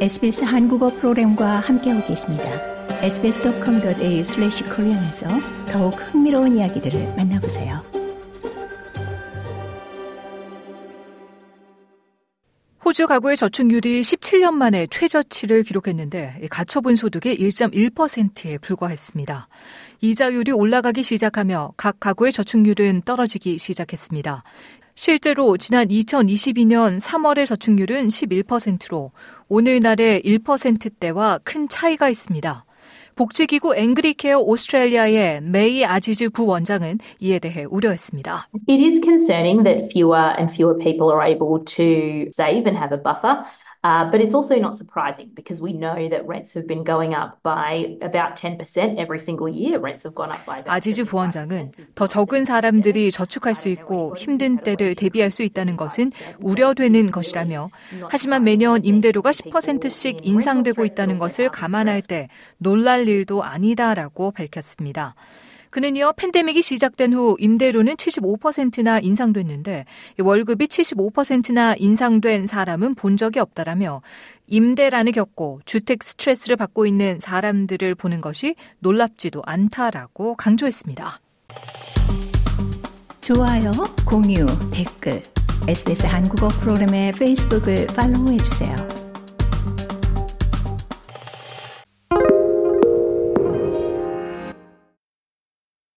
SBS 한국어 프로그램과 함께하고 계십니다. sbs.com.au/korean에서 더욱 흥미로운 이야기들을 만나보세요. 호주 가구의 저축률이 17년 만에 최저치를 기록했는데 가처분 소득의 1.1%에 불과했습니다. 이자율이 올라가기 시작하며 각 가구의 저축률은 떨어지기 시작했습니다. 실제로 지난 2022년 3월의 저축률은 11%로 오늘날의 1%대와 큰 차이가 있습니다. 복지기구 앵그리케어 오스트레일리아의 메이 아지즈 부원장은 이에 대해 우려했습니다. It is concerning that fewer and fewer people are able to save and have a buffer. Uh, but it's also not surprising because we know that rents have been going up by about 10% every single year. Rents have gone up by about 아지즈 부원장은 더 적은 사람들이 저축할 수 있고 힘든 때를 대비할 수 있다는 것은 우려되는 것이라며 하지만 매년 임대료가 10%씩 인상되고 있다는 것을 감안할 때 놀랄 일도 아니다라고 밝혔습니다. 그는 이어 팬데믹이 시작된 후 임대료는 75%나 인상됐는데 월급이 75%나 인상된 사람은 본 적이 없다라며 임대란을 겪고 주택 스트레스를 받고 있는 사람들을 보는 것이 놀랍지도 않다라고 강조했습니다. 좋아요, 공유, 댓글, SBS 한국어 프로그램의 페이스북을 팔로우해 주세요.